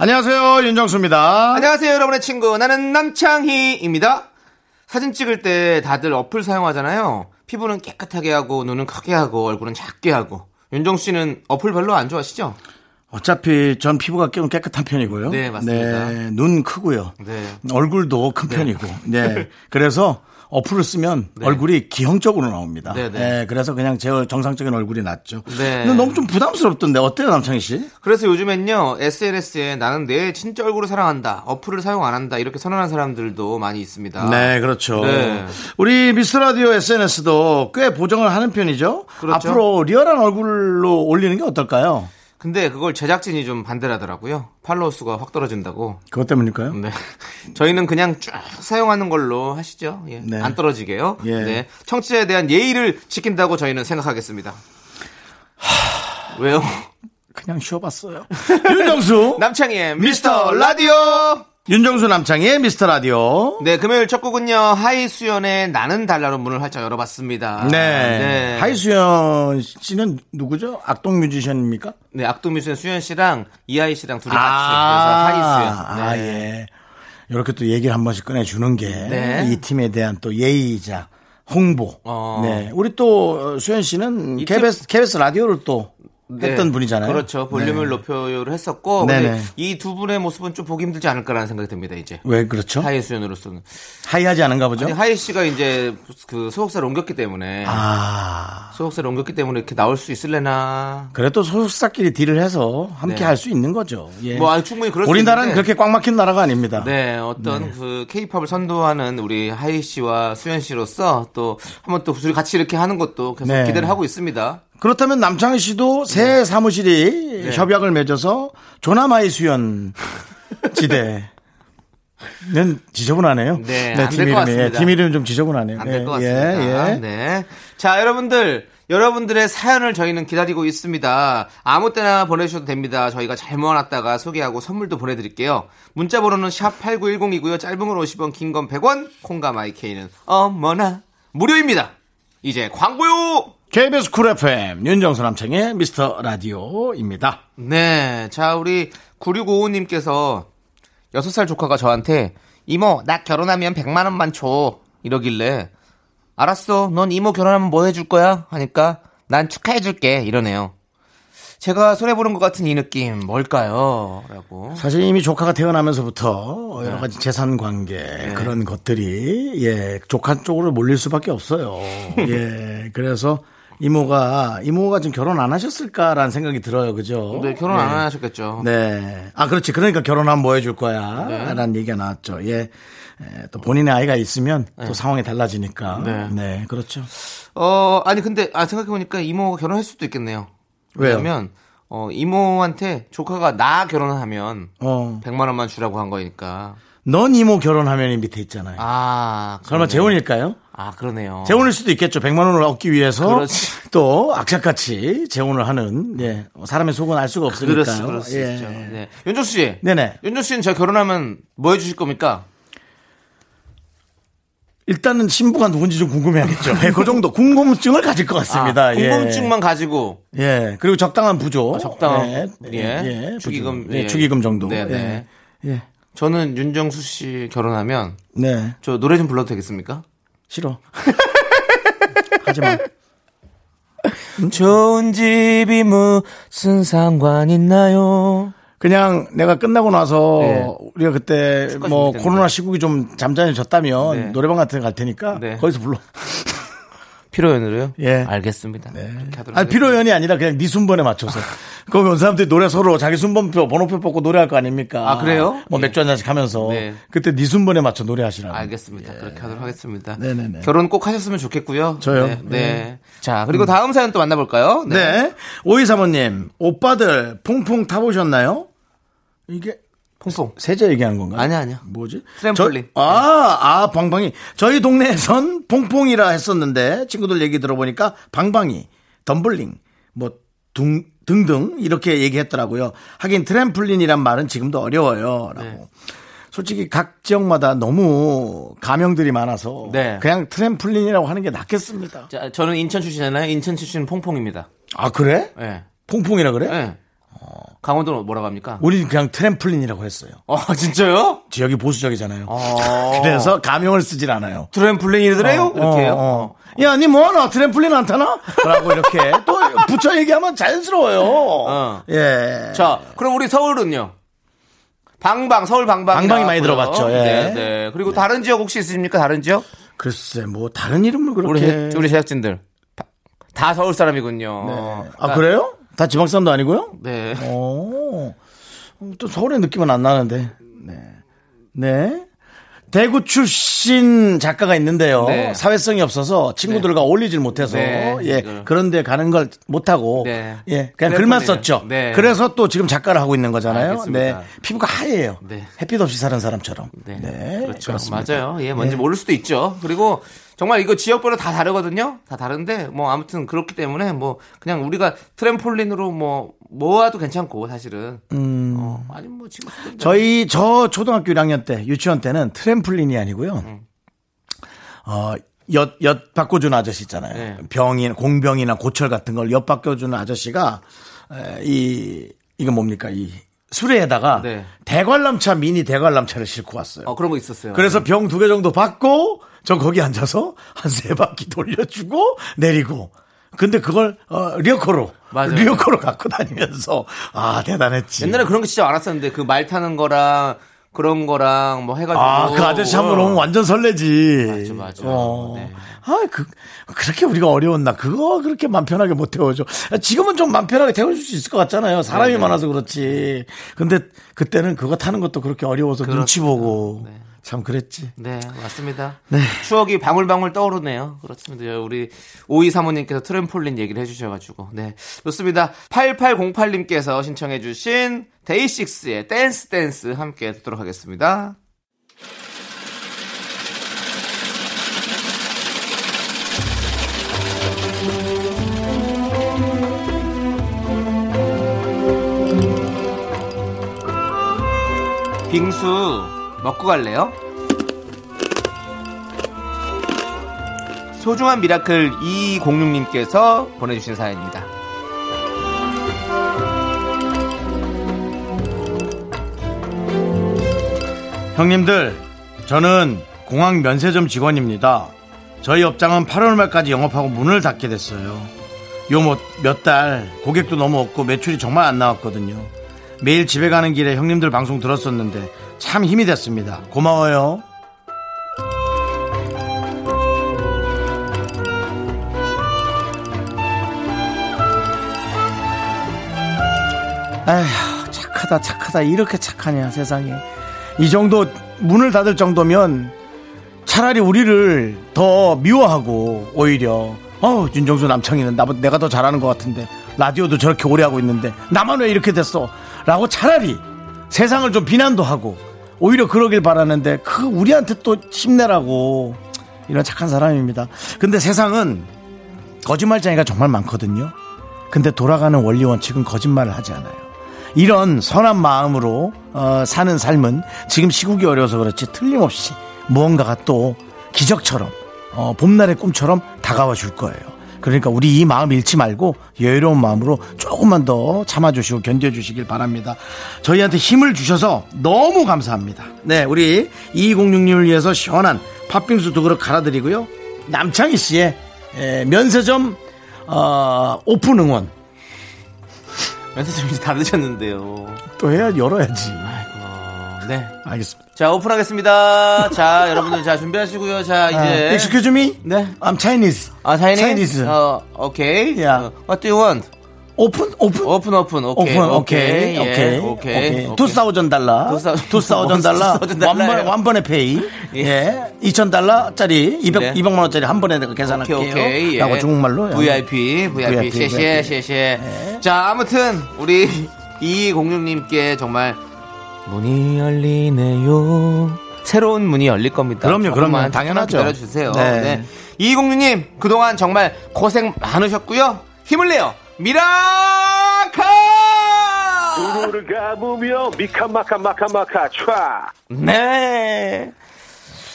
안녕하세요 윤정수입니다. 안녕하세요, 여러분의 친구. 나는 남창희입니다. 사진 찍을 때 다들 어플 사용하잖아요. 피부는 깨끗하게 하고, 눈은 크게 하고, 얼굴은 작게 하고. 윤정수 씨는 어플 별로 안 좋아하시죠? 어차피 전 피부가 좀 깨끗한 편이고요. 네, 맞습니다. 네, 눈 크고요. 네. 얼굴도 큰 편이고. 네. 그래서 어플을 쓰면 얼굴이 기형적으로 나옵니다. 네, 네, 네. 그래서 그냥 제 정상적인 얼굴이 낫죠. 네. 근데 너무 좀 부담스럽던데 어때요, 남창희 씨? 그래서 요즘엔요, SNS에 나는 내 진짜 얼굴을 사랑한다. 어플을 사용 안 한다. 이렇게 선언한 사람들도 많이 있습니다. 네, 그렇죠. 네. 우리 미스터 라디오 SNS도 꽤 보정을 하는 편이죠. 그렇죠. 앞으로 리얼한 얼굴로 올리는 게 어떨까요? 근데 그걸 제작진이 좀 반대를 하더라고요. 팔로워 수가 확 떨어진다고. 그것 때문일까요? 네. 저희는 그냥 쭉 사용하는 걸로 하시죠. 예. 네. 안 떨어지게요. 예. 네. 청취자에 대한 예의를 지킨다고 저희는 생각하겠습니다. 왜요? 그냥 쉬어봤어요. 윤정수. 남창희의 미스터 라디오! 윤정수 남창희의 미스터 라디오. 네, 금요일 첫 곡은요, 하이수현의 나는 달라로 문을 활짝 열어봤습니다. 네. 하이수현 씨는 누구죠? 악동 뮤지션입니까? 네, 악동 뮤지션 수현 씨랑 이하이 씨랑 둘이 같이. 그래서 하이수현. 아, 네. 예. 이렇게 또 얘기를 한 번씩 꺼내주는 게 이 네. 팀에 대한 또 예의이자 홍보. 어. 네. 우리 또 수현 씨는 이 KBS, KBS 라디오를 또 네. 했던 분이잖아요. 그렇죠. 볼륨을 네. 높여요를 했었고. 이 두 분의 모습은 좀 보기 힘들지 않을까라는 생각이 듭니다, 이제. 왜 그렇죠? 하이 수현으로서는. 하이하지 않은가 보죠? 아니, 하이 씨가 이제 그 소속사를 옮겼기 때문에. 아. 소속사를 옮겼기 때문에 이렇게 나올 수 있을래나. 그래도 소속사끼리 deal을 해서 함께 네. 할수 있는 거죠. 예. 뭐, 아니, 충분히 그럴 수 우리나라는. 그렇게 꽉 막힌 나라가 아닙니다. 네, 어떤 그 케이팝을 선도하는 우리 하이 씨와 수현 씨로서 또 한번 또 둘이 같이 이렇게 하는 것도 계속 네. 기대를 하고 있습니다. 그렇다면 남창희 씨도 새 사무실이 네. 협약을 맺어서 조남아이 수연 지대 는 지저분하네요. 네, 팀 안될것 이름이 같습니다. 예, 팀 이름 좀 지저분하네요. 안될 예, 것 같습니다. 예, 예. 네. 자, 여러분들. 여러분들의 사연을 저희는 기다리고 있습니다. 아무 때나 보내주셔도 됩니다. 저희가 잘 모아놨다가 소개하고 선물도 보내드릴게요. 문자 번호는 샵8910이고요. 짧은 건 50원, 긴 건 100원, 콩과 마이케이는 어머나 무료입니다. 이제 광고요! KBS 쿨 FM 윤정수 남창희의 미스터 라디오입니다. 네. 자, 우리 9655님께서 6살 조카가 저한테 이모, 나 결혼하면 100만 원만 줘. 이러길래 알았어. 넌 이모 결혼하면 뭐 해줄 거야? 하니까 난 축하해줄게. 이러네요. 제가 손해보는 것 같은 이 느낌 뭘까요? 라고. 사실 이미 조카가 태어나면서부터 네. 여러 가지 재산 관계 그런 것들이 예 조카 쪽으로 몰릴 수밖에 없어요. 예 그래서 이모가 이모가 지금 결혼 안 하셨을까라는 생각이 들어요, 그죠? 네, 결혼 예. 안 하셨겠죠. 네. 아, 그렇지. 그러니까 결혼하면 뭐 해줄 거야. 네. 라는 얘기가 나왔죠. 예. 에, 또 본인의 아이가 있으면 또 상황이 달라지니까. 네. 네. 그렇죠. 어, 아니, 근데, 아, 생각해 보니까 이모가 결혼할 수도 있겠네요. 왜냐면, 어, 이모한테 조카가 나 결혼하면 어. 100만 원만 주라고 한 거니까. 넌 이모 결혼하면 이 밑에 있잖아요. 아, 그러네요. 재혼일까요? 아, 그러네요. 재혼일 수도 있겠죠. 100만 원을 얻기 위해서 그렇지. 또 악착같이 재혼을 하는 예. 사람의 속은 알 수가. 수, 그럴 수 예. 네. 윤정수 씨. 네네. 윤정수 씨는 저 결혼하면 뭐 해주실 겁니까? 일단은 신부가 누군지 좀 궁금해야겠죠. 예, 그 정도 궁금증을 가질 것 같습니다. 아, 궁금증만 가지고 예. 예. 그리고 적당한 부조. 아, 적당한, 예. 예. 부조. 축의금, 예. 예. 축의금 정도. 네네. 예. 예. 저는 윤정수 씨 결혼하면 네. 저 노래 좀 불러도 되겠습니까? 싫어. 하지 마. 좋은 집이 무슨 상관 있나요? 그냥 내가 끝나고 나서 네. 우리가 그때 뭐. 코로나 시국이 좀 잠잠해졌다면 네. 노래방 같은 데 갈 테니까 네. 거기서 불러. 피로연으로요? 예. 알겠습니다. 아니, 하겠습니다. 피로연이 아니라 그냥 네 순번에 맞춰서. 거기 온 사람들이 노래 서로 자기 순번표, 번호표 뽑고 노래할 거 아닙니까? 아, 그래요? 뭐 예. 맥주 한 잔씩 하면서. 네. 그때 네 순번에 맞춰 노래하시라고. 알겠습니다. 그렇게 하도록 하겠습니다. 네네네. 결혼 꼭 하셨으면 좋겠고요. 저요? 네. 네. 네. 자, 그리고 다음 사연 또 만나볼까요? 네. 오이사모님, 오빠들 퐁퐁 타보셨나요? 이게 퐁퐁. 세제 얘기하는 건가요? 아니야, 아니야. 뭐지? 트램폴린. 저- 아, 아, 방방이. 저희 동네에선 퐁퐁이라 했었는데 친구들 얘기 들어보니까 방방이, 덤블링, 뭐 둥, 등등 이렇게 얘기했더라고요. 하긴 트램플린이란 말은 지금도 어려워요. 라고. 네. 솔직히 각 지역마다 너무 가명들이 많아서 네. 그냥 트램플린이라고 하는 게 낫겠습니다. 자, 저는 인천 출신이잖아요. 인천 출신은 퐁퐁입니다. 아, 그래? 예. 퐁퐁이라 그래? 예. 강원도는 뭐라고 합니까? 우리 그냥 트램플린이라고 했어요. 어, 진짜요? 지역이 보수적이잖아요. 어. 그래서 가명을 쓰질 않아요. 트램플린이더래요? 이렇게 해요. 어, 어. 야, 니 뭐하나? 트램플린 안 타나? 라고 이렇게 또 붙여 얘기하면 자연스러워요. 어. 예. 자, 그럼 우리 서울은요? 방방, 서울 방방. 방방이 많이 들어봤죠, 예. 네, 네. 그리고 다른 지역 혹시 있습니까? 다른 지역? 글쎄, 뭐, 다른 이름을 우리, 그렇게. 제- 우리 제작진들. 바- 다 서울 사람이군요. 네. 아, 그래요? 다 지방사람도 아니고요? 네. 오. 또 서울의 느낌은 안 나는데. 네. 네. 대구 출신 작가가 있는데요. 네. 사회성이 없어서 친구들과 어울리질 못해서 네. 예 이걸. 그런데 가는 걸 못하고 네. 예 그냥 글만. 썼죠. 네. 그래서 또 지금 작가를 하고 있는 거잖아요. 알겠습니다. 네 피부가 하얘요. 네. 햇빛 없이 사는 사람처럼. 네. 네, 그렇죠. 그렇습니다. 맞아요. 예, 뭔지 네. 모를 수도 있죠. 그리고 정말 이거 지역별로 다 다르거든요. 다 다른데 뭐 아무튼 그렇기 때문에 뭐 그냥 우리가 트램폴린으로 뭐 모아도 괜찮고 사실은. 어, 아니 뭐 지금. 음. 저희 저 초등학교 1학년 때 유치원 때는 트램플린이 아니고요. 음. 어, 엿, 엿 바꿔주는 아저씨 있잖아요. 네. 병인, 공병이나 고철 같은 걸 엿 바꿔주는 아저씨가, 에, 이, 이거 뭡니까, 이 수레에다가 네. 대관람차, 미니 대관람차를 싣고 왔어요. 어 그런 거 있었어요. 그래서 병두 개 정도 받고, 저 거기 앉아서 한 세 바퀴 돌려주고, 내리고. 근데 그걸, 어, 리어커로. 맞아요. 리어커로 갖고 다니면서, 아, 대단했지. 옛날에 그런 게 진짜 많았었는데 그 말 타는 거랑 그런 거랑 뭐 해가지고. 아, 그 아저씨 한번 오면 완전 설레지. 맞아, 맞아. 어. 네. 아, 그, 그렇게 우리가 어려웠나. 그거 그렇게 맘 편하게 못 태워줘. 지금은 좀 맘 편하게 태워줄 수 있을 것 같잖아요. 사람이 네, 네. 많아서 그렇지. 근데 그때는 그거 타는 것도 그렇게 어려워서 눈치 그렇습니다. 보고. 네. 참 그랬지. 네, 맞습니다. 네. 추억이 방울방울 떠오르네요. 그렇습니다. 우리 오이 사모님께서 트램폴린 얘기를 해주셔가지고. 네. 좋습니다. 8808님께서 신청해주신 데이식스의 Dance Dance 함께 듣도록 하겠습니다. 빙수 먹고 갈래요? 소중한 미라클 2206님께서 보내주신 사연입니다. 형님들, 저는 공항 면세점 직원입니다. 저희 업장은 8월 말까지 영업하고 문을 닫게 됐어요. 요뭐몇달 고객도 너무 없고 매출이 정말 안 나왔거든요. 매일 집에 가는 길에 형님들 방송 들었었는데 참 힘이 됐습니다. 고마워요. 에휴, 착하다, 착하다. 이렇게 착하냐, 세상에. 이 정도, 문을 닫을 정도면 차라리 우리를 더 미워하고, 오히려, 어 윤정수 남창이는 나, 내가 더 잘하는 것 같은데, 라디오도 저렇게 오래 하고 있는데, 나만 왜 이렇게 됐어? 라고 차라리 세상을 좀 비난도 하고, 오히려 그러길 바라는데, 그, 우리한테 또 힘내라고, 이런 착한 사람입니다. 근데 세상은 거짓말쟁이가 정말 많거든요. 근데 돌아가는 원리 원칙은 거짓말을 하지 않아요. 이런 선한 마음으로 어, 사는 삶은 지금 시국이 어려워서 그렇지 틀림없이 무언가가 또 기적처럼 어, 봄날의 꿈처럼 다가와 줄 거예요. 그러니까 우리 이 마음 잃지 말고 여유로운 마음으로 조금만 더 참아주시고 견뎌주시길 바랍니다. 저희한테 힘을 주셔서 너무 감사합니다. 네, 우리 2206님을 위해서 시원한 팥빙수 두 그릇 갈아드리고요. 남창희 씨의 에, 면세점 어, 오픈 응원 면세점 이제 다 늦었는데요. 또 해야 열어야지. 네. 알겠습니다. 자, 오픈하겠습니다. 자, 여러분들 자, 준비하시고요. 자, 이제. 아, excuse me. 네. I'm Chinese. 아, 차이니? Chinese. 어, 오케이. Yeah. 어, what do you want? open open open, open. open 오케이 예, 오케이 오케이. two thousand dollar two thou- two thousand dollar. 완번 완번에 pay 예. 예 2천 달러짜리 200 네. 200만 원짜리 한 번에 내가 계산할게요. 오케이, 오케이. 예. 라고 중국말로 VIP, VIP, 谢谢. 谢谢. 자, 아무튼, 우리 2206님께 정말 문이 열리네요. 새로운 문이 열릴 겁니다. 그럼요, 그럼요. 당연하죠. 기다려주세요. 네. 네. 이공주님, 그동안 정말 고생 많으셨고요. 힘을 내요. 미라카! 두루를 감으며 미카마카 마카마카 촤 네.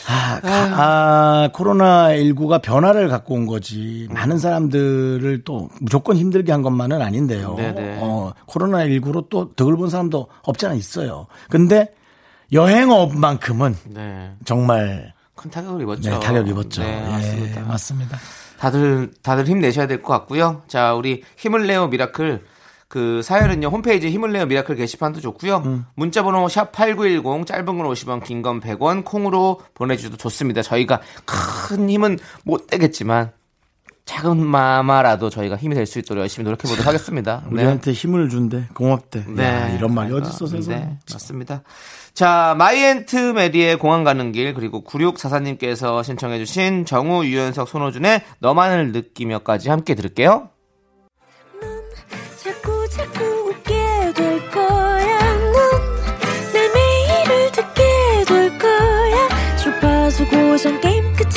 아, 아, 코로나19가 변화를 갖고 온 거지. 많은 사람들을 또 무조건 힘들게 한 것만은 아닌데요. 네네. 어, 코로나19로 또 덕을 본 사람도 없지 않아 있어요. 근데 여행업만큼은 네. 정말 큰 타격을 입었죠. 네, 타격 입었죠. 네, 예, 맞습니다. 맞습니다. 다들 다들 힘내셔야 될 것 같고요. 자, 우리 힘을 내요 미라클 그 사연은요 홈페이지 힘을 내요 미라클 게시판도 좋고요. 음. 문자번호 샵 #8910 짧은 건 50원, 긴 건 100원 콩으로 보내주셔도 좋습니다. 저희가 큰 힘은 못 되겠지만 작은 마음이라도 저희가 힘이 될 수 있도록 열심히 노력해 보도록 하겠습니다. 네. 우리한테 힘을 준대, 고맙대. 네. 야, 이런 말이 아이고, 어딨어, 세상에. 네, 맞습니다. 자, 마이 앤트 메리의 공항 가는 길, 그리고 9644님께서 신청해주신 정우, 유연석, 손호준의 너만을 느끼며까지 함께 들을게요.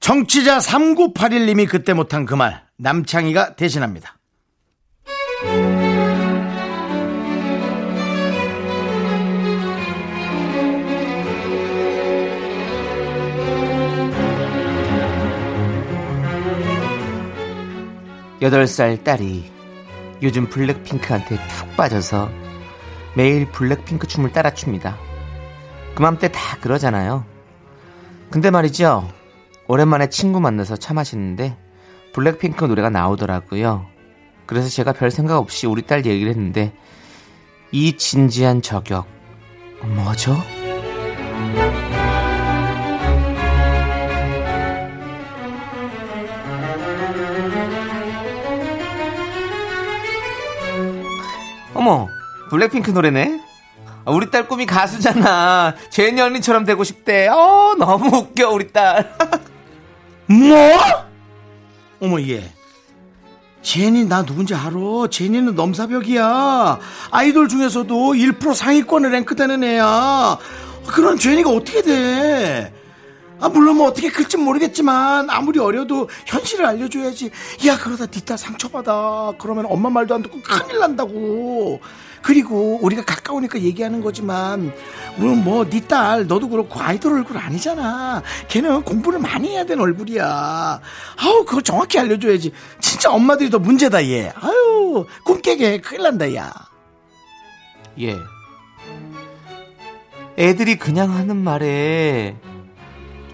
청취자 3981님이 그때 못한 그 말, 남창희가 대신합니다. 여덟 살 딸이 요즘 블랙핑크한테 푹 빠져서 매일 블랙핑크 춤을 따라 춥니다. 그맘때 다 그러잖아요. 근데 말이죠. 오랜만에 친구 만나서 차 마시는데 블랙핑크 노래가 나오더라고요. 그래서 제가 별 생각 없이 우리 딸 얘기를 했는데 이 진지한 저격 뭐죠? 어머, 블랙핑크 노래네? 아, 우리 딸 꿈이 가수잖아. 제니 언니처럼 되고 싶대. 어, 너무 웃겨, 우리 딸. 뭐? 어머, 얘. 제니 나 누군지 알아. 제니는 넘사벽이야. 아이돌 중에서도 1% 상위권을 랭크되는 애야. 그런 제니가 어떻게 돼? 아, 물론 뭐 어떻게 클진 모르겠지만 아무리 어려도 현실을 알려줘야지. 야, 그러다 뒷딸 상처받아. 그러면 엄마 말도 안 듣고 큰일 난다고. 그리고 우리가 가까우니까 얘기하는 거지만 물론 뭐네 딸 너도 그렇고 아이돌 얼굴 아니잖아. 걔는 공부를 많이 해야 되는 얼굴이야. 아우 그거 정확히 알려줘야지. 진짜 엄마들이 더 문제다 얘. 아유 꿈 깨게 큰일 난다 야. 예. 애들이 그냥 하는 말에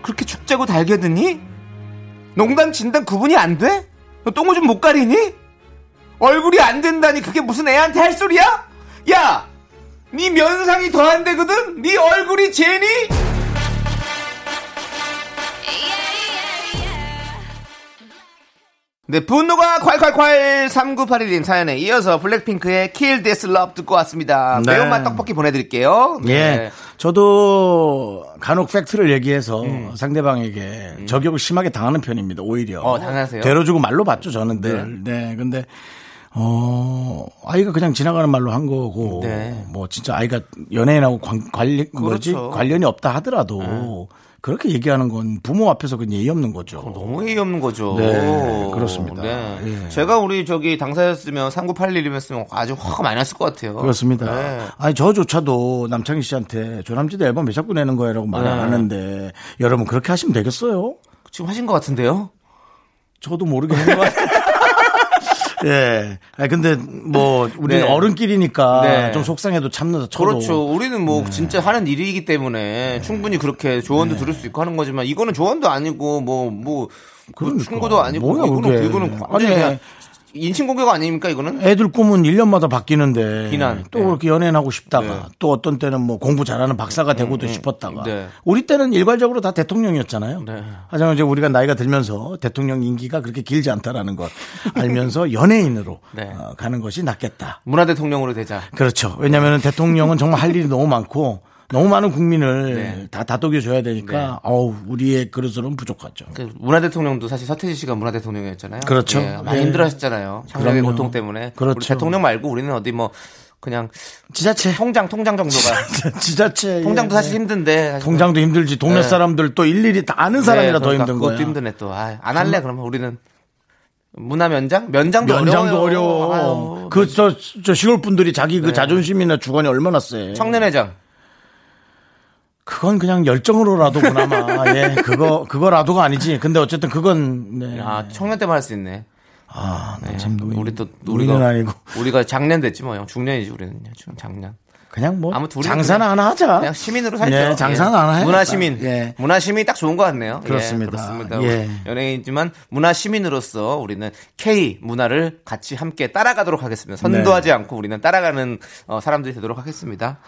그렇게 죽자고 달겨드니? 농담 진담 구분이 안 돼? 너 똥오줌 못 가리니? 얼굴이 안 된다니 그게 무슨 애한테 할 소리야? 야! 네 면상이 더 안 되거든? 네 얼굴이 제니? 네, 분노가 콸콸콸 3981님 사연에 이어서 블랙핑크의 Kill This Love 듣고 왔습니다. 네. 매운맛 떡볶이 보내드릴게요. 네. 예. 저도 간혹 팩트를 얘기해서 상대방에게 저격을 심하게 당하는 편입니다. 오히려. 음. 어, 당하세요? 대로주고 말로 봤죠, 저는 늘. 네. 근데 어, 아이가 그냥 지나가는 말로 한 거고, 네. 뭐 진짜 아이가 연예인하고 관, 관리, 뭐지? 그렇죠. 관련이 없다 하더라도 그렇게 얘기하는 건 부모 앞에서 그건 예의 없는 거죠. 너무 예의 없는 거죠. 네, 그렇습니다. 네. 예. 제가 우리 저기 당사였으면 3981이었으면 아주 화가 많이 났을 것 같아요. 그렇습니다. 네. 아니 저조차도 남창희 씨한테 조남지대 앨범 왜 자꾸 내는 거야 라고 말안 네. 하는데 여러분 그렇게 하시면 되겠어요? 지금 하신 것 같은데요? 저도 모르게 하는 것 같아요. 예. 아니 근데 뭐 우리 네. 는 어른끼리니까 네. 좀 속상해도 참는다 쳐도 그렇죠. 우리는 뭐 진짜 하는 일이기 때문에 충분히 그렇게 조언도 들을 수 있고 하는 거지만 이거는 조언도 아니고 뭐뭐 그러니까. 친구도 아니고 뭐야, 이거는 그게. 이거는 아니, 그냥 인신공격 아닙니까 이거는? 애들 꿈은 1년마다 바뀌는데 비난. 또 네. 그렇게 연예인 하고 싶다가 네. 또 어떤 때는 뭐 공부 잘하는 박사가 되고도 싶었다가 네. 우리 때는 일괄적으로 다 대통령이었잖아요. 네. 하지만 이제 우리가 나이가 들면서 대통령 임기가 그렇게 길지 않다라는 걸 알면서 연예인으로 네. 어, 가는 것이 낫겠다. 문화 대통령으로 되자. 그렇죠. 왜냐하면 대통령은 정말 할 일이 너무 많고 너무 많은 국민을 네. 다 다독여 줘야 되니까 어우 우리의 그릇으로는 부족하죠. 그 문화 대통령도 사실 서태지 씨가 문화 대통령이었잖아요. 그렇죠. 예, 많이 예. 힘들어하셨잖아요. 창작의. 고통 때문에. 그렇죠. 우리 대통령 말고 우리는 어디 뭐 그냥 지자체 통장 통장 정도가 지자체 통장도 예. 사실 힘든데 사실 통장도 힘들지 동네 네. 사람들 또 일일이 다 아는 뭐- 사람이라 네, 더 그러니까 힘든 그것도 거야. 힘드네 또. 아, 안 할래 그러면 우리는 문화 면장? 면장도, 면장도. 어려워. 아유, 그저 저 시골 분들이 자기 그 네. 자존심이나 주관이 얼마나 세. 청년회장. 그건 그냥 열정으로라도 그나마 예 그거 그거라도가 아니지. 근데 어쨌든 그건 네. 아 청년 때만 할 수 있네. 아, 나참 노인. 우리 또 우리가 아니고 우리가 작년 됐지 뭐 형. 중년이지 우리는 지금 작년. 그냥 뭐 아무튼 장사나 하나 하자. 그냥 시민으로 살죠. 예, 장사는 예. 안 해야겠다. 문화 시민. 예. 문화 시민이 딱 좋은 것 같네요. 예, 그렇습니다. 그렇습니다. 예. 연예인이지만 문화 시민으로서 우리는 K 문화를 같이 함께 따라가도록 하겠습니다. 선도하지 않고 우리는 따라가는 어, 사람들이 되도록 하겠습니다.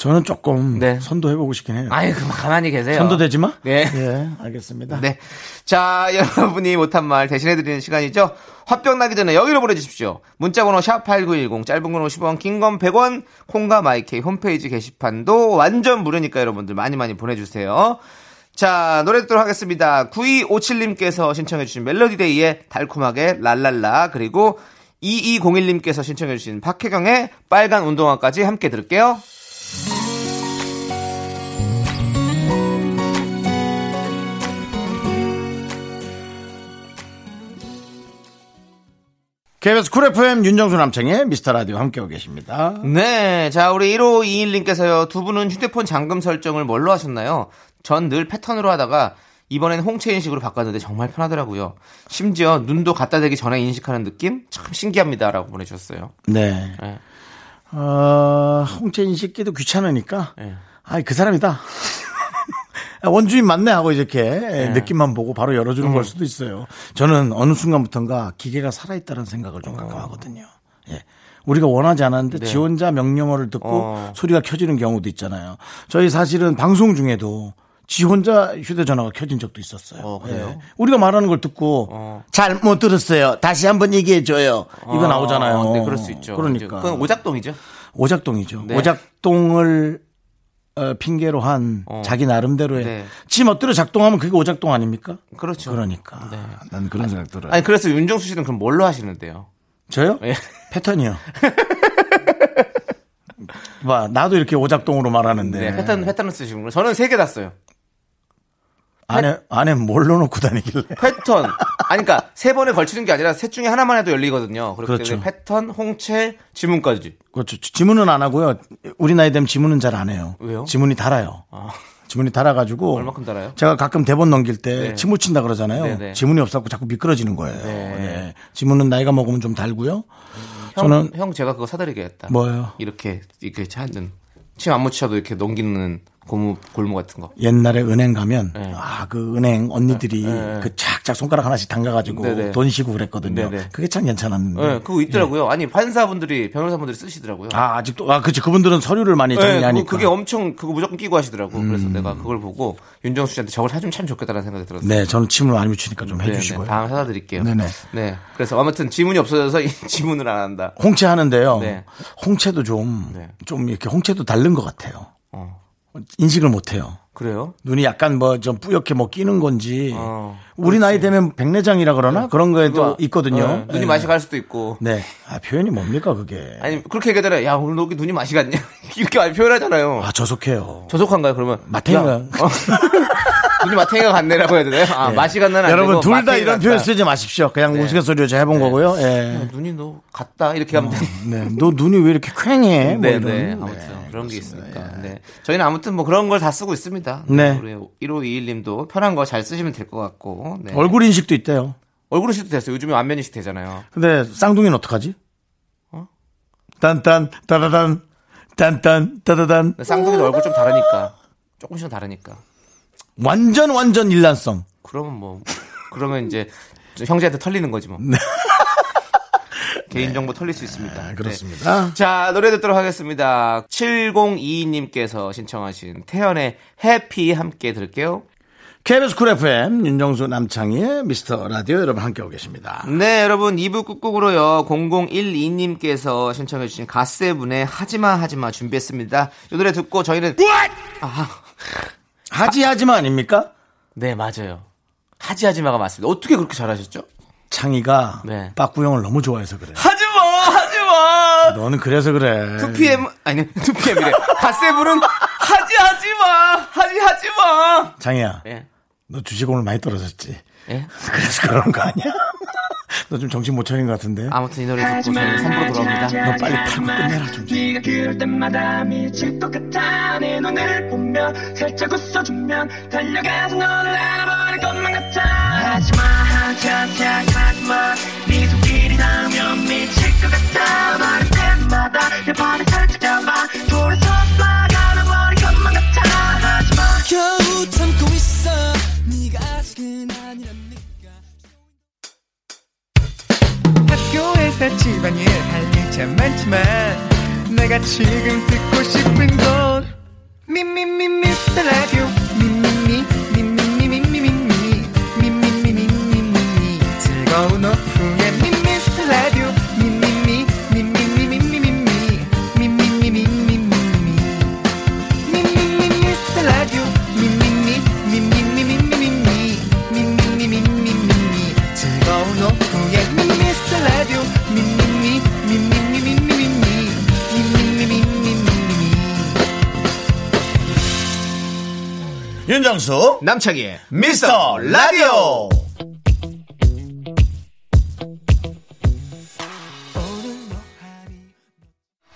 저는 조금 네. 선도해보고 싶긴 해요. 아이, 그만 가만히 계세요. 선도되지 마? 네. 예, 알겠습니다. 네. 자, 여러분이 못한 말 대신해드리는 시간이죠. 화병 나기 전에 여기로 보내주십시오. 문자번호 샵8910, 짧은 건 50원, 긴 건 100원, 콩과 마이케이 홈페이지 게시판도 완전 무료니까 여러분들 많이 많이 보내주세요. 자, 노래 듣도록 하겠습니다. 9257님께서 신청해주신 멜로디데이의 달콤하게 랄랄라, 그리고 2201님께서 신청해주신 박혜경의 빨간 운동화까지 함께 들을게요. KBS Cool FM 윤정수 남창희의 미스터 라디오 함께하고 계십니다. 네. 자, 우리 1521님께서요. 두 분은 휴대폰 잠금 설정을 뭘로 하셨나요? 전 늘 패턴으로 하다가 이번엔 홍채 인식으로 바꿨는데 정말 편하더라고요. 심지어 눈도 갖다 대기 전에 인식하는 느낌? 참 신기합니다. 라고 보내주셨어요. 네. 네. 어, 홍채 인식기도 귀찮으니까, 네. 아이, 그 사람이다. 원주인 맞네 하고 이렇게 느낌만 보고 바로 열어주는 음. 걸 수도 있어요. 저는 어느 순간부터인가 기계가 살아있다는 생각을 좀 가끔 하거든요. 예. 우리가 원하지 않았는데 지 혼자 명령어를 듣고 네. 어. 소리가 켜지는 경우도 있잖아요. 저희 사실은 방송 중에도 지 혼자 휴대전화가 켜진 적도 있었어요. 어, 그래요? 예. 우리가 말하는 걸 듣고 어. 잘못 들었어요. 다시 한번 얘기해 줘요. 이거 나오잖아요. 네, 그럴 수 있죠. 그러니까 그건 오작동이죠. 오작동이죠. 네. 오작동을 어, 핑계로 한 어. 자기 나름대로의 네. 지 멋대로 작동하면 그게 오작동 아닙니까? 그렇죠. 그러니까 네. 난 그런 생각 들어요. 아니, 그래서 윤정수 씨는 그럼 뭘로 하시는데요? 저요? 예. 패턴이요. 봐, 나도 이렇게 오작동으로 말하는데 네. 패턴, 패턴을 쓰시는 거예요. 저는 세개다 써요. 안에 안에 뭘로 놓고 다니길래? 패턴. 아니, 그러니까 세 번에 걸치는 게 아니라 셋 중에 하나만 해도 열리거든요. 그렇기 그렇죠. 때문에 패턴, 홍채, 지문까지. 그렇죠. 지문은 안 하고요. 우리 나이 되면 지문은 잘 안 해요. 왜요? 지문이 달아요. 지문이 달아가지고 얼마큼 달아요? 제가 가끔 대본 넘길 때 네. 침 묻힌다 그러잖아요. 네, 네. 지문이 없어갖고 자꾸 미끄러지는 거예요. 네. 네. 지문은 나이가 먹으면 좀 달고요. 형, 저는 형 제가 그거 사드리겠다. 뭐예요? 이렇게 이렇게 찾는 침 안 묻혀도 이렇게 넘기는 고무 골무 같은 거. 옛날에 은행 가면 네. 아그 은행 언니들이 네. 그 착착 손가락 하나씩 담가가지고 네네. 돈 쉬고 그랬거든요. 네네. 그게 참 괜찮았는데. 네, 그거 있더라고요. 아니 판사분들이 변호사분들이 쓰시더라고요. 아 아직도 아 그치 그분들은 서류를 많이 네, 정리하니까. 그거- 그게 엄청 그거 무조건 끼고 하시더라고. 그래서 내가 그걸 보고 윤정수 씨한테 저걸 사주면 참 좋겠다는 생각이 들었어요. 네, 저는 침을 많이 묻히니까 좀 네, 해주시고요. 네, 다음에 사다 드릴게요. 네네. 네. 그래서 아무튼 지문이 없어져서 이 지문을 안 한다. 홍채 하는데요. 네. 홍채도 좀, 네. 좀 이렇게 홍채도 다른 것 같아요. 어. 인식을 못 해요. 그래요? 눈이 약간 뭐 좀 뿌옇게 뭐 끼는 건지. 어, 우리 나이 되면 백내장이라 그러나 그런 거에도 그거, 있거든요. 네, 눈이 네. 맛이 갈 수도 있고. 네. 아, 표현이 뭡니까 그게? 아니 그렇게 얘기하잖아요. 야 오늘 너기 눈이 맛이 갔냐? 이렇게 많이 표현하잖아요. 아, 저속해요. 저속한가요? 그러면 마탱이가. 야, 어. 눈이 마탱이가 갔네라고 해야 되나요? 아 맛이 갔나는 안 예. 여러분 둘 다 이런. 표현 쓰지 마십시오. 그냥 네. 우스갯소리로 제가 해본 거고요. 예. 야, 눈이 너 갔다 이렇게 하면 돼. 네. 너 눈이 왜 이렇게 퀭해? 뭐 네, 이런. 네. 아무튼 그런 게 있으니까. 네. 저희는 아무튼 뭐 그런 걸 다 쓰고 있습니다. 네. 우리 1521님도 편한 거 잘 쓰시면 될 것 같고. 네. 얼굴 인식도 있대요. 얼굴 인식도 됐어요. 요즘에 안면 인식 되잖아요. 근데 쌍둥이는 어떡하지? 어? 딴딴 따다단 딴딴 따다단 쌍둥이도 얼굴 좀 다르니까. 조금씩은 다르니까. 완전 완전 일란성. 그러면 뭐 그러면 이제 좀 형제한테 털리는 거지 뭐. 개인정보 털릴 수 있습니다. 아, 네. 그렇습니다. 자, 노래 듣도록 하겠습니다. 7022님께서 신청하신 태연의 Happy 함께 들을게요. KBS Cool FM 윤정수 남창희의 미스터 라디오 여러분 함께하고 계십니다. 네, 여러분 2부 꾹꾹으로요. 0012님께서 신청해주신 갓세븐의 하지마 하지마 준비했습니다. 이 노래 듣고 저희는 하지 하지마 아닙니까? 네 맞아요. 하지 하지마가 맞습니다. 어떻게 그렇게 잘하셨죠? 창희가 네. 빠꾸형을 너무 좋아해서 그래. 하지마 하지마. 너는 그래서 그래. 2PM 아니 2PM이래. 갓세븐은 하지 하지마 하지 하지마. 창희야, 예. 너 주식 오늘 많이 떨어졌지? 예. 그래서 그러는 거 아니야? 너 좀 정신 못 차린 것 같은데? 아무튼 이 노래 듣고 저희는 3부로 돌아옵니다. 너 빨리 팔고 끝내라 좀. 네가 그럴 때마다 미칠 것 같아 내 눈을 보며 살짝 웃어주면 달려가서 너를 알아버릴 것만 같아 하지마 하지마 하지마 내가 지금 듣고 싶은 남창희의 미스터 라디오!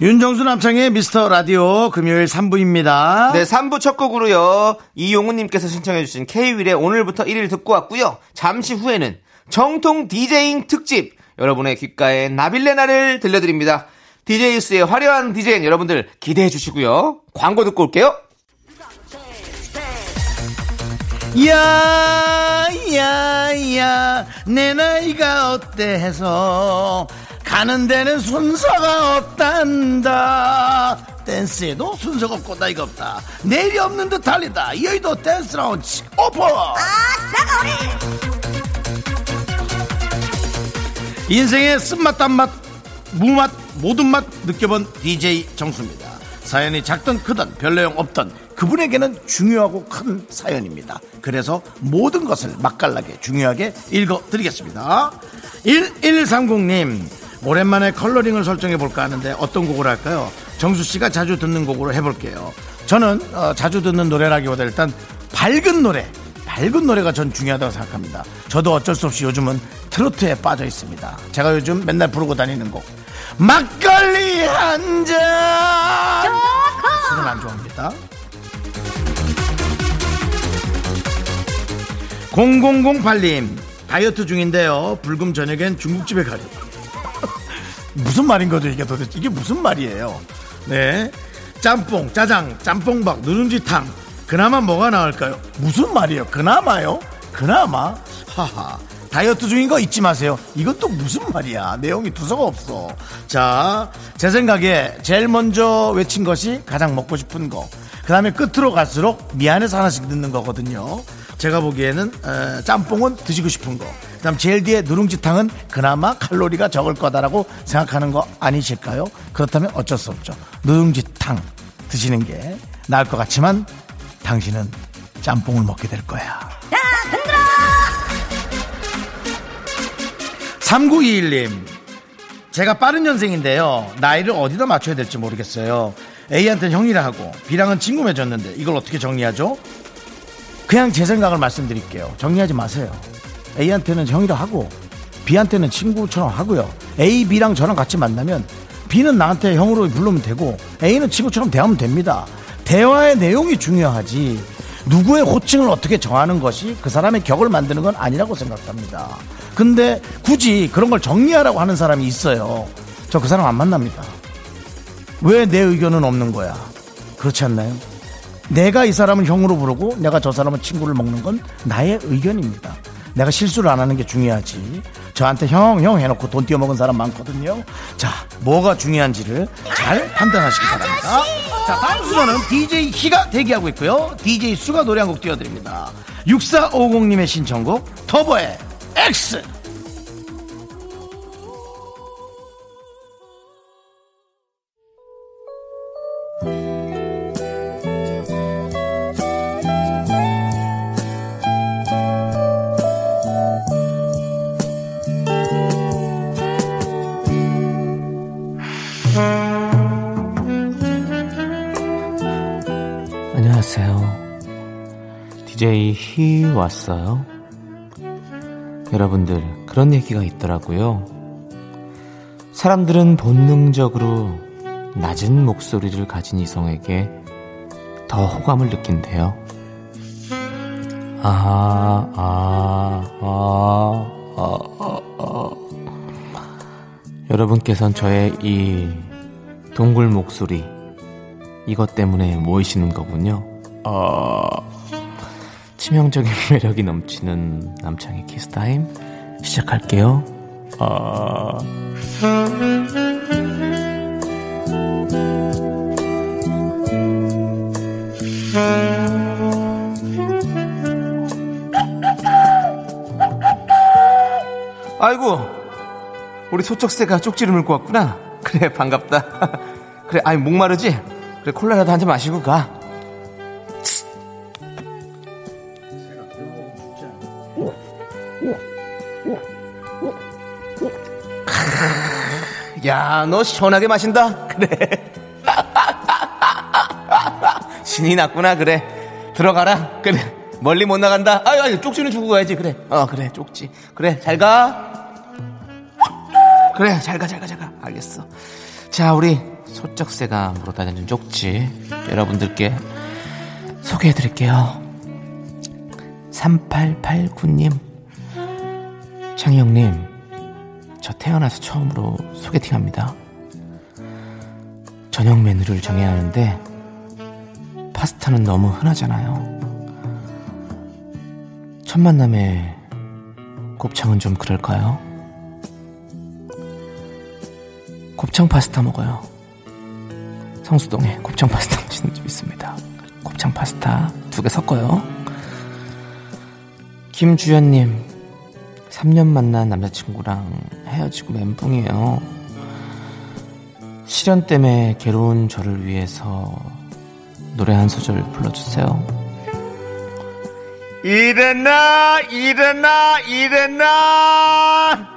윤정수 남창의 미스터 라디오 금요일 3부입니다. 네, 3부 첫 곡으로요. 이용우님께서 신청해주신 K-윌의 오늘부터 1일 듣고 왔고요. 잠시 후에는 정통 디제잉 특집 여러분의 귓가에 나빌레나를 들려드립니다. DJ스의 화려한 디제잉 여러분들 기대해 주시고요. 광고 듣고 올게요. 야, 야, 야, 내 나이가 어때서 가는 데는 순서가 없단다. 댄스에도 순서가 없고 나이가 없다. 내일이 없는 듯 달리다. 여의도 댄스 라운지 오픈! 인생의 쓴맛, 단맛, 무맛, 모든 맛 느껴본 DJ 정수입니다. 사연이 작든 크든 별내용 없든 그분에게는 중요하고 큰 사연입니다. 그래서 모든 것을 맛깔나게 중요하게 읽어드리겠습니다. 1130님, 오랜만에 컬러링을 설정해 볼까 하는데 어떤 곡을 할까요? 정수 씨가 자주 듣는 곡으로 해볼게요. 저는 어, 자주 듣는 노래라기보다 일단 밝은 노래, 밝은 노래가 전 중요하다고 생각합니다. 저도 어쩔 수 없이 요즘은 트로트에 빠져 있습니다. 제가 요즘 맨날 부르고 다니는 곡. 막걸리 한 잔! 술은 안 좋아합니다. 0008님, 다이어트 중인데요. 불금 저녁엔 중국집에 가려고. 무슨 말인 거죠, 이게 도대체? 이게 무슨 말이에요? 네. 짬뽕, 짜장, 짬뽕밥, 누룽지탕. 그나마 뭐가 나을까요? 무슨 말이에요? 그나마요? 그나마? 하하. 다이어트 중인 거 잊지 마세요. 또 무슨 말이야? 내용이 두서가 없어. 자, 제 생각에 제일 먼저 외친 것이 가장 먹고 싶은 거. 그 다음에 끝으로 갈수록 미안해서 하나씩 넣는 거거든요. 제가 보기에는 에, 짬뽕은 드시고 싶은 거. 그다음 제일 뒤에 누룽지탕은 그나마 칼로리가 적을 거다라고 생각하는 거 아니실까요? 그렇다면 어쩔 수 없죠. 누룽지탕 드시는 게 나을 것 같지만 당신은 짬뽕을 먹게 될 거야. 3921님. 제가 빠른 년생인데요. 나이를 어디다 맞춰야 될지 모르겠어요. A한테는 형이라 하고 B랑은 친구 맺었는데 이걸 어떻게 정리하죠? 그냥 제 생각을 말씀드릴게요. 정리하지 마세요. A한테는 형이라 하고 B한테는 친구처럼 하고요. A, B랑 저랑 같이 만나면 B는 나한테 형으로 부르면 되고 A는 친구처럼 대하면 됩니다. 대화의 내용이 중요하지. 누구의 호칭을 어떻게 정하는 것이 그 사람의 격을 만드는 건 아니라고 생각합니다. 근데 굳이 그런 걸 정리하라고 하는 사람이 있어요. 저 그 사람 안 만납니다. 왜 내 의견은 없는 거야? 그렇지 않나요? 내가 이 사람을 형으로 부르고 내가 저 사람은 친구를 먹는 건 나의 의견입니다. 내가 실수를 안 하는 게 중요하지. 저한테 형, 형 해놓고 돈 띄어먹은 사람 많거든요. 자, 뭐가 중요한지를 잘 판단하시기 바랍니다. 자, 다음 순서는 DJ 희가 대기하고 있고요. DJ 수가 노래 한 곡 띄워드립니다. 6450님의 신청곡, 터보의 X! 희 왔어요. 여러분들, 그런 얘기가 있더라고요. 사람들은 본능적으로 낮은 목소리를 가진 이성에게 더 호감을 느낀대요. 아, 아, 아, 아, 아, 아. 여러분께선 저의 이 동굴 목소리, 이것 때문에 모이시는 거군요. 어... 치명적인 매력이 넘치는 남창희의 키스타임 시작할게요. 어... 아이고, 우리 소쩍새가 쪽지를 물고 왔구나. 그래, 반갑다. 그래, 아니, 목마르지? 그래, 콜라라도 한 잔 마시고 가. 야, 너 시원하게 마신다? 그래. 신이 났구나, 그래. 들어가라. 그래. 멀리 못 나간다. 아유, 아유, 쪽지는 주고 가야지. 그래. 어, 그래, 쪽지. 그래, 잘 가. 그래, 잘 가, 잘 가, 잘 가. 알겠어. 자, 우리 소쩍새가 물어다니는 쪽지. 여러분들께 소개해 드릴게요. 3889님. 창희형님, 저 태어나서 처음으로 소개팅 합니다. 저녁 메뉴를 정해야 하는데, 파스타는 너무 흔하잖아요. 첫 만남에 곱창은 좀 그럴까요? 곱창 파스타 먹어요. 성수동에 곱창 파스타 맛있는 집 있습니다. 곱창 파스타 두 개 섞어요. 김주연님, 3년 만난 남자친구랑 헤어지고 멘붕이에요. 시련 때문에 괴로운 저를 위해서 노래 한 소절 불러주세요. 일어나, 일어나, 일어나!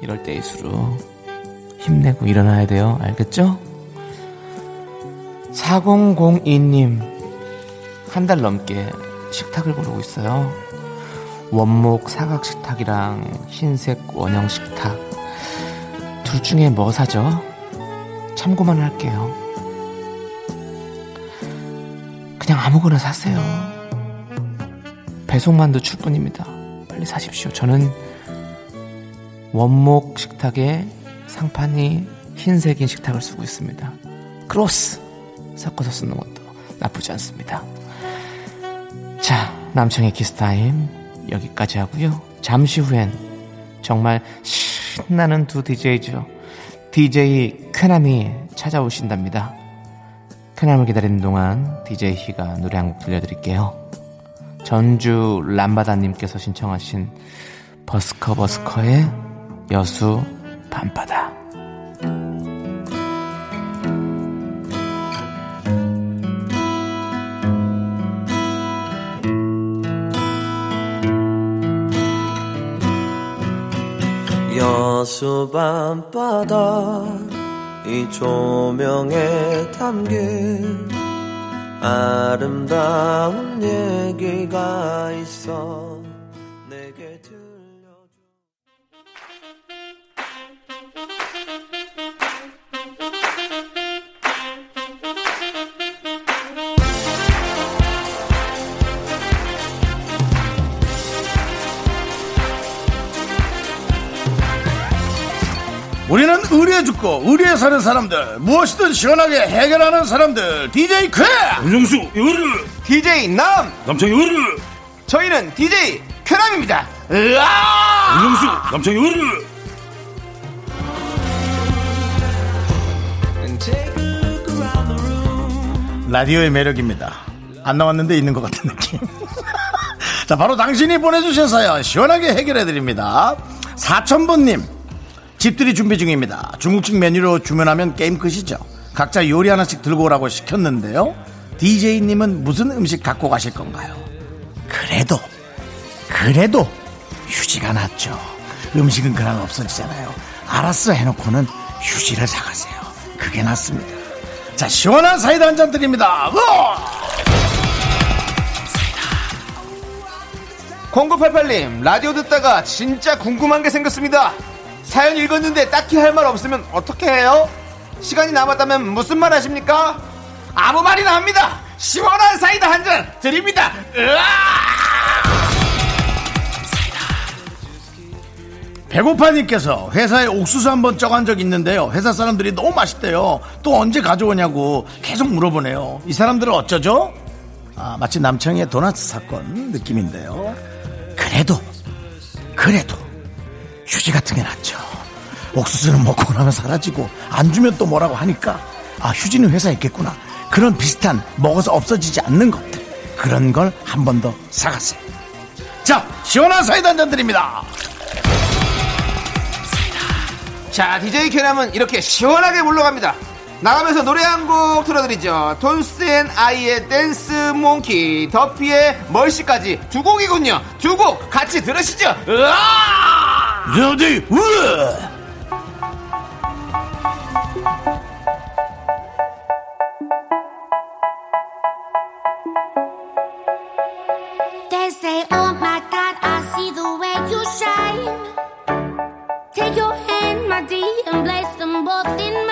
이럴 때일수록 힘내고 일어나야 돼요. 알겠죠? 4002님, 한 달 넘게 식탁을 고르고 있어요. 원목 사각 식탁이랑 흰색 원형 식탁. 둘 중에 뭐 사죠? 참고만 할게요. 그냥 아무거나 사세요. 배송만 더 늦출 뿐입니다. 빨리 사십시오. 저는 원목 식탁에 상판이 흰색인 식탁을 쓰고 있습니다. 크로스 섞어서 쓰는 것도 나쁘지 않습니다. 자, 남창희의 키스타임 여기까지 하고요. 잠시 후엔 정말 신나는 두 DJ죠. DJ 쾌남이 찾아오신답니다. 쾌남을 기다리는 동안 DJ 희가 노래 한 곡 들려드릴게요. 전주 람바다님께서 신청하신 버스커 버스커의 여수 밤바다. 여수 밤바다 이 조명에 담긴 아름다운 얘기가 있어 의리에 죽고 의리에 사는 사람들 무엇이든 시원하게 해결하는 사람들 DJ 쾌 윤정수 요르 DJ 남! 남창 요르 저희는 DJ 쾌남입니다. 으아! 윤정수 남창희 으르 라디오의 매력입니다. 안 나왔는데 있는 것 같은 느낌. 자, 바로 당신이 보내주신 사연 시원하게 해결해드립니다. 4000번님, 집들이 준비 중입니다. 중국식 메뉴로 주문하면 게임 끝이죠. 각자 요리 하나씩 들고 오라고 시켰는데요. DJ님은 무슨 음식 갖고 가실 건가요? 그래도, 그래도 휴지가 낫죠. 음식은 그날 없어지잖아요. 알았어 해놓고는 휴지를 사가세요. 그게 낫습니다. 자, 시원한 사이다 한 잔 드립니다. 으아! 0988님, 라디오 듣다가 진짜 궁금한 게 생겼습니다. 사연 읽었는데 딱히 할 말 없으면 어떻게 해요? 시간이 남았다면 무슨 말 하십니까? 아무 말이나 합니다! 시원한 사이다 한 잔 드립니다! 으아! 배고파님께서 회사에 옥수수 한 번 쪄간 적 있는데요. 회사 사람들이 너무 맛있대요. 또 언제 가져오냐고 계속 물어보네요. 이 사람들은 어쩌죠? 아, 마치 남창의 도넛 사건 느낌인데요. 그래도, 그래도 휴지 같은 게 낫죠. 옥수수는 먹고 나면 사라지고 안 주면 또 뭐라고 하니까 아, 휴지는 회사에 있겠구나. 그런 비슷한 먹어서 없어지지 않는 것들. 그런 걸 한 번 더 사가세요. 자, 시원한 사이다 한잔 드립니다. 자, DJ 캐남은 이렇게 시원하게 물러갑니다. 나가면서 노래 한 곡 틀어드리죠. and I의 Dance Monkey, Duffy의 Mercy까지 두 곡이군요. 두 곡 같이 들으시죠. 으아! They say, oh my God, I see the way you shine. Take your hand, my dear, and them both in my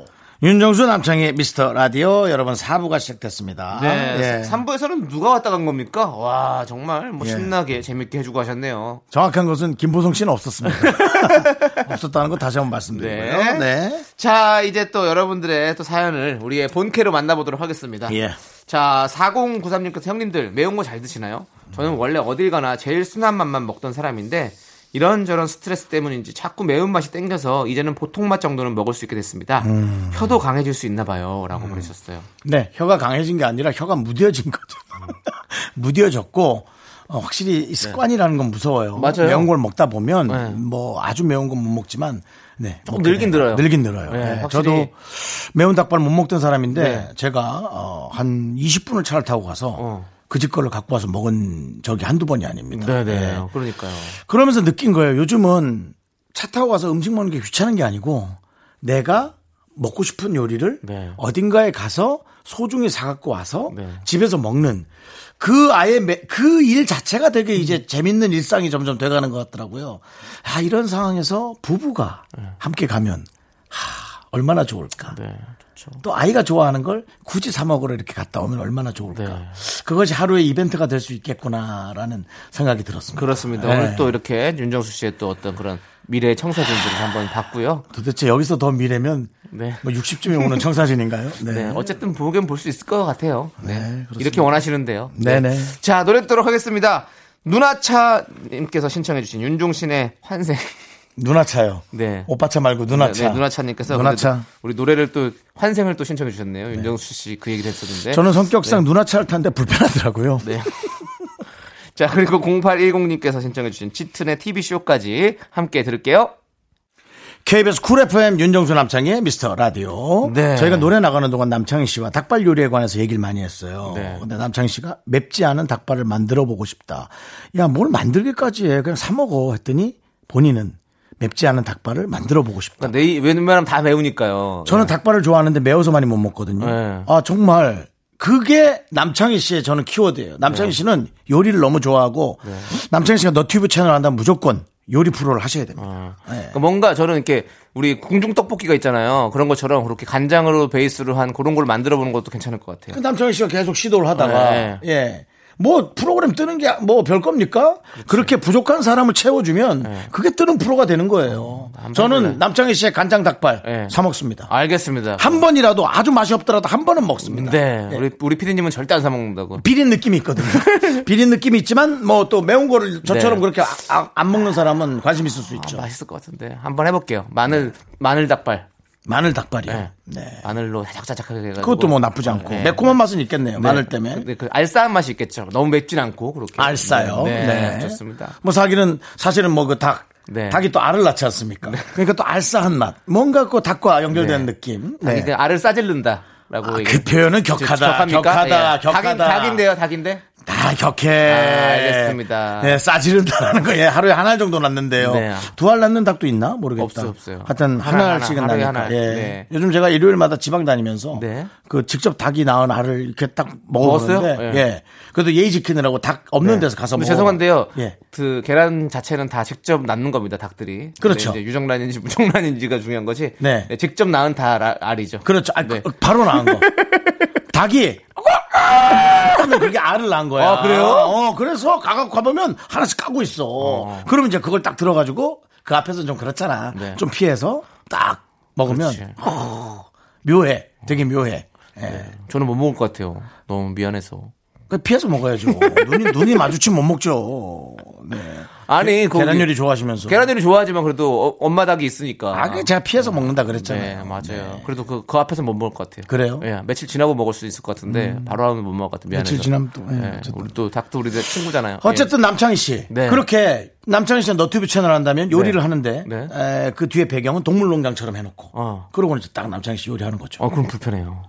윤정수 남창의 미스터 라디오 여러분 4부가 시작됐습니다 네. 예. 3부에서는 누가 왔다 간 겁니까? 와, 정말 뭐 예. 신나게 재밌게 해주고 하셨네요. 정확한 것은 김보성 씨는 없었습니다 없었다는 거 다시 한번 말씀드리고요 네. 네. 자, 이제 또 여러분들의 또 사연을 우리의 본캐로 만나보도록 하겠습니다. 예. 자, 4093님께서 형님들 매운 거 잘 드시나요? 저는 원래 어딜 가나 제일 순한 맛만 먹던 사람인데 이런저런 스트레스 때문인지 자꾸 매운맛이 땡겨서 이제는 보통 맛 정도는 먹을 수 있게 됐습니다. 혀도 강해질 수 있나 봐요. 라고 보내셨어요. 네, 혀가 강해진 게 아니라 혀가 무뎌진 거죠. 무뎌졌고 어, 확실히 이 습관이라는 건 무서워요. 네. 맞아요. 매운 걸 먹다 보면 네. 뭐 아주 매운 건 못 먹지만 네, 조금 먹게 늘긴 돼요. 늘어요. 늘긴 늘어요. 네, 네. 저도 매운 닭발 못 먹던 사람인데 네. 제가 어, 한 20분을 차를 타고 가서 어. 그집 거를 갖고 와서 먹은 적이 한두 번이 아닙니다. 네네. 네. 그러니까요. 그러면서 느낀 거예요. 요즘은 차 타고 가서 음식 먹는 게 귀찮은 게 아니고 내가 먹고 싶은 요리를 네. 어딘가에 가서 소중히 사갖고 와서 네. 집에서 먹는 그 아예 그 일 자체가 되게 이제 재밌는 일상이 점점 돼가는 것 같더라고요. 아 이런 상황에서 부부가 함께 가면 하, 얼마나 좋을까. 네, 좋죠. 또 아이가 좋아하는 걸 굳이 사 먹으러 이렇게 갔다 오면 얼마나 좋을까. 네. 그것이 하루의 이벤트가 될 수 있겠구나라는 생각이 들었습니다. 그렇습니다. 네. 오늘 또 이렇게 윤정수 씨의 또 어떤 그런 미래 청사진들을 한번 봤고요. 도대체 여기서 더 미래면 네. 뭐 60쯤에 오는 청사진인가요? 네. 네, 어쨌든 보긴 볼 수 있을 것 같아요. 네. 그렇습니다. 이렇게 원하시는데요. 네네. 자, 노래 듣도록 하겠습니다. 누나차님께서 신청해주신 윤종신의 환생. 누나 차요. 네. 오빠 차 말고 누나 차. 네, 누나차님께서 누나차. 근데 우리 노래를 또 환생을 또 신청해 주셨네요. 윤정수 씨 그 얘기를 했었는데. 저는 성격상 누나 차를 타는데 불편하더라고요. 네. 자, 그리고 0810님께서 신청해 주신 짙은의 TV쇼까지 함께 들을게요. KBS Cool FM 윤정수 남창희의 미스터 라디오. 네. 저희가 노래 나가는 동안 남창희 씨와 닭발 요리에 관해서 얘기를 많이 했어요. 네. 근데 남창희 씨가 맵지 않은 닭발을 만들어 보고 싶다. 야, 뭘 만들기까지 해. 그냥 사 먹어. 했더니 본인은 맵지 않은 닭발을 만들어 보고 싶다. 그러니까 내, 웬만하면 다 매우니까요. 저는 닭발을 좋아하는데 매워서 많이 못 먹거든요. 네. 아, 정말 그게 남창희 씨의 저는 키워드예요. 남창희 네. 씨는 요리를 너무 좋아하고 남창희 씨가 너튜브 채널 한다면 무조건 요리 프로를 하셔야 됩니다. 어. 네. 그러니까 뭔가 저는 이렇게 우리 궁중 떡볶이가 있잖아요. 그런 것처럼 그렇게 간장으로 베이스로 한 그런 걸 만들어 보는 것도 괜찮을 것 같아요. 그 남창희 씨가 계속 시도를 하다가 네. 예. 뭐 프로그램 뜨는 게 뭐 별 겁니까? 그렇게 부족한 사람을 채워주면 그게 뜨는 프로가 되는 거예요. 네. 한번 저는. 남창희 씨의 간장 닭발 네. 사 먹습니다. 알겠습니다. 한 번이라도 아주 맛이 없더라도 한 번은 먹습니다. 네, 예. 우리 우리 피디님은 절대 안 사 먹는다고. 비린 느낌이 있거든요. 비린 느낌이 있지만 뭐 또 매운 거를 저처럼 네. 그렇게 아- 아- 안 먹는 사람은 관심 있을 수 있죠. 맛있을 것 같은데 한번 해볼게요. 마늘 마늘 닭발. 마늘 닭발이요. 네. 네. 마늘로 자작자작하게 해가지고. 그것도 뭐 나쁘지 않고 네. 매콤한 맛은 있겠네요. 마늘 때문에. 근데 그 알싸한 맛이 있겠죠. 너무 맵진 않고 그렇게. 알싸요. 네, 네. 좋습니다. 뭐 사기는 사실은 뭐 그 닭. 네. 닭이 또 알을 낳지 않습니까? 그러니까 또 알싸한 맛. 뭔가 그 닭과 연결되는 네. 느낌. 닭이 네. 그냥 알을 싸질른다 라고. 아, 얘기- 그 표현은 격하다. 격합니까? 격하다. 예. 격하다. 닭인, 닭인데요, 닭인데. 다 격해. 아, 알겠습니다. 네, 싸지른다는 거. 예, 하루에 한 알 정도 낳는데요. 네. 두알 낳는 닭도 있나? 모르겠다. 없어요, 없어요. 하여튼 한 알씩은 나니까. 하나. 예. 네. 요즘 제가 일요일마다 지방 다니면서 네. 그 직접 닭이 낳은 알을 이렇게 딱 먹었어요? 예. 예. 그래도 예의 지키느라고 닭 없는 데서 가서 먹어. 죄송한데요. 예. 그 계란 자체는 다 직접 낳는 겁니다, 닭들이. 그렇죠. 유정란인지 무정란인지가 중요한 거지. 네. 직접 낳은 다 알- 알이죠. 그렇죠. 아, 네. 그, 바로 낳은 거. 닭이 하면 그게 알을 낳은 거야. 아, 그래요? 어, 그래서 가가 가보면 하나씩 까고 있어. 그러면 이제 그걸 딱 들어가지고 그 앞에서 좀 그렇잖아. 네. 좀 피해서 딱 먹으면. 어, 묘해. 되게 묘해. 예. 저는 못 먹을 것 같아요. 너무 미안해서. 그 피해서 먹어야죠. 눈이 눈이 마주치면 못 먹죠. 네. 아니, 거기- 계란 요리 좋아하시면서. 계란 요리 좋아하지만 그래도 어- 엄마 닭이 있으니까. 아, 그 제가 피해서 먹는다 네, 그랬잖아요. 맞아요. 네. 그래도 그, 그 앞에서 못 먹을 것 같아요. 그래요? 음. 예, 며칠 지나고 먹을 수 있을 것 같은데, 바로 하면 못 먹을 것 같아요. 미안해서. 며칠 지나면 또, 예, 예. 우리 또 닭도 우리들 친구잖아요. 어쨌든 남창희 씨 네. 그렇게 남창희 씨가 너튜브 채널 한다면 요리를 네. 하는데 네. 에, 그 뒤에 배경은 동물농장처럼 해놓고 어. 그러고 이제 딱 남창희 씨 요리하는 거죠. 예. 어, 그럼 불편해요.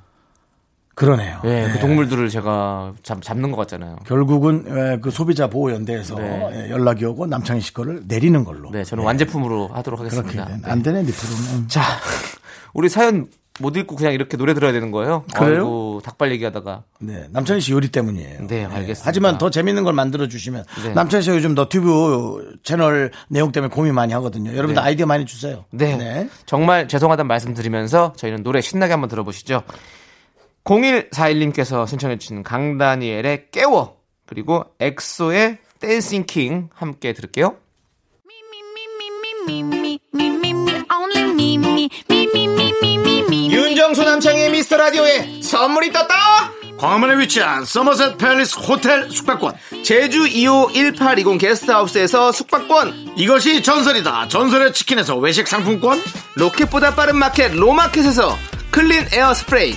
그러네요. 예, 네. 그 동물들을 제가 잡, 잡는 것 같잖아요. 결국은 에, 그 소비자 보호 연대에서 네. 에, 연락이 오고 남창희 씨 거를 내리는 걸로. 네, 저는 완제품으로 하도록 그렇게 하겠습니다. 된- 네. 안 되네 니 프로는. 자, 우리 사연 못 읽고 그냥 이렇게 노래 들어야 되는 거예요? 그래요? 아이고, 닭발 얘기하다가. 네, 남창희 씨 요리 때문이에요. 네, 알겠습니다. 하지만 더 재밌는 걸 만들어 주시면 네. 남창희 씨가 요즘 너튜브 채널 내용 때문에 고민 많이 하거든요. 여러분들 네. 아이디어 많이 주세요. 네. 정말 죄송하다는 말씀 드리면서 저희는 노래 신나게 한번 들어보시죠. 0141님께서 신청해 주신 강다니엘의 깨워, 그리고 EXO의 Dancing King 함께 들을게요. 윤정수 남창희의 미스터 라디오에 선물이 떴다! 광화문에 위치한 Somerset Palace 호텔 숙박권. 제주 2호 1820 게스트하우스에서 숙박권, 이것이 전설이다. 전설의 치킨에서 외식 상품권. 로켓보다 빠른 마켓 로마켓에서 clean air 스프레이,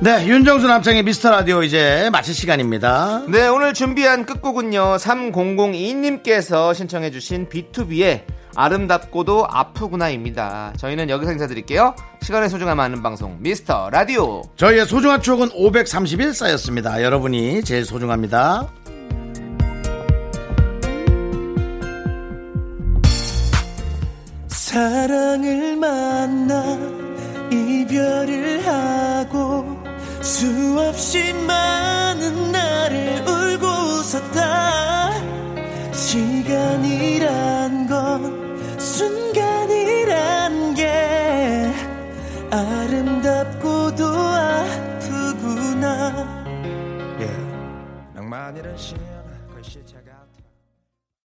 네, 윤정수 남창의 미스터 라디오 이제 마칠 시간입니다. 네, 오늘 준비한 끝곡은요, 3002님께서 신청해주신 B2B의 아름답고도 아프구나입니다. 저희는 여기서 인사드릴게요. 시간의 소중함 아는 방송, 미스터 라디오. 저희의 소중한 추억은 530일 쌓였습니다. 여러분이 제일 소중합니다. 사랑을 만나 이별을 하고 수없이 많은 날을 울고 웃었다 시간이란 건 순간이란 게 아름답고도 아프구나. 낭만이란 시간 글씨 차가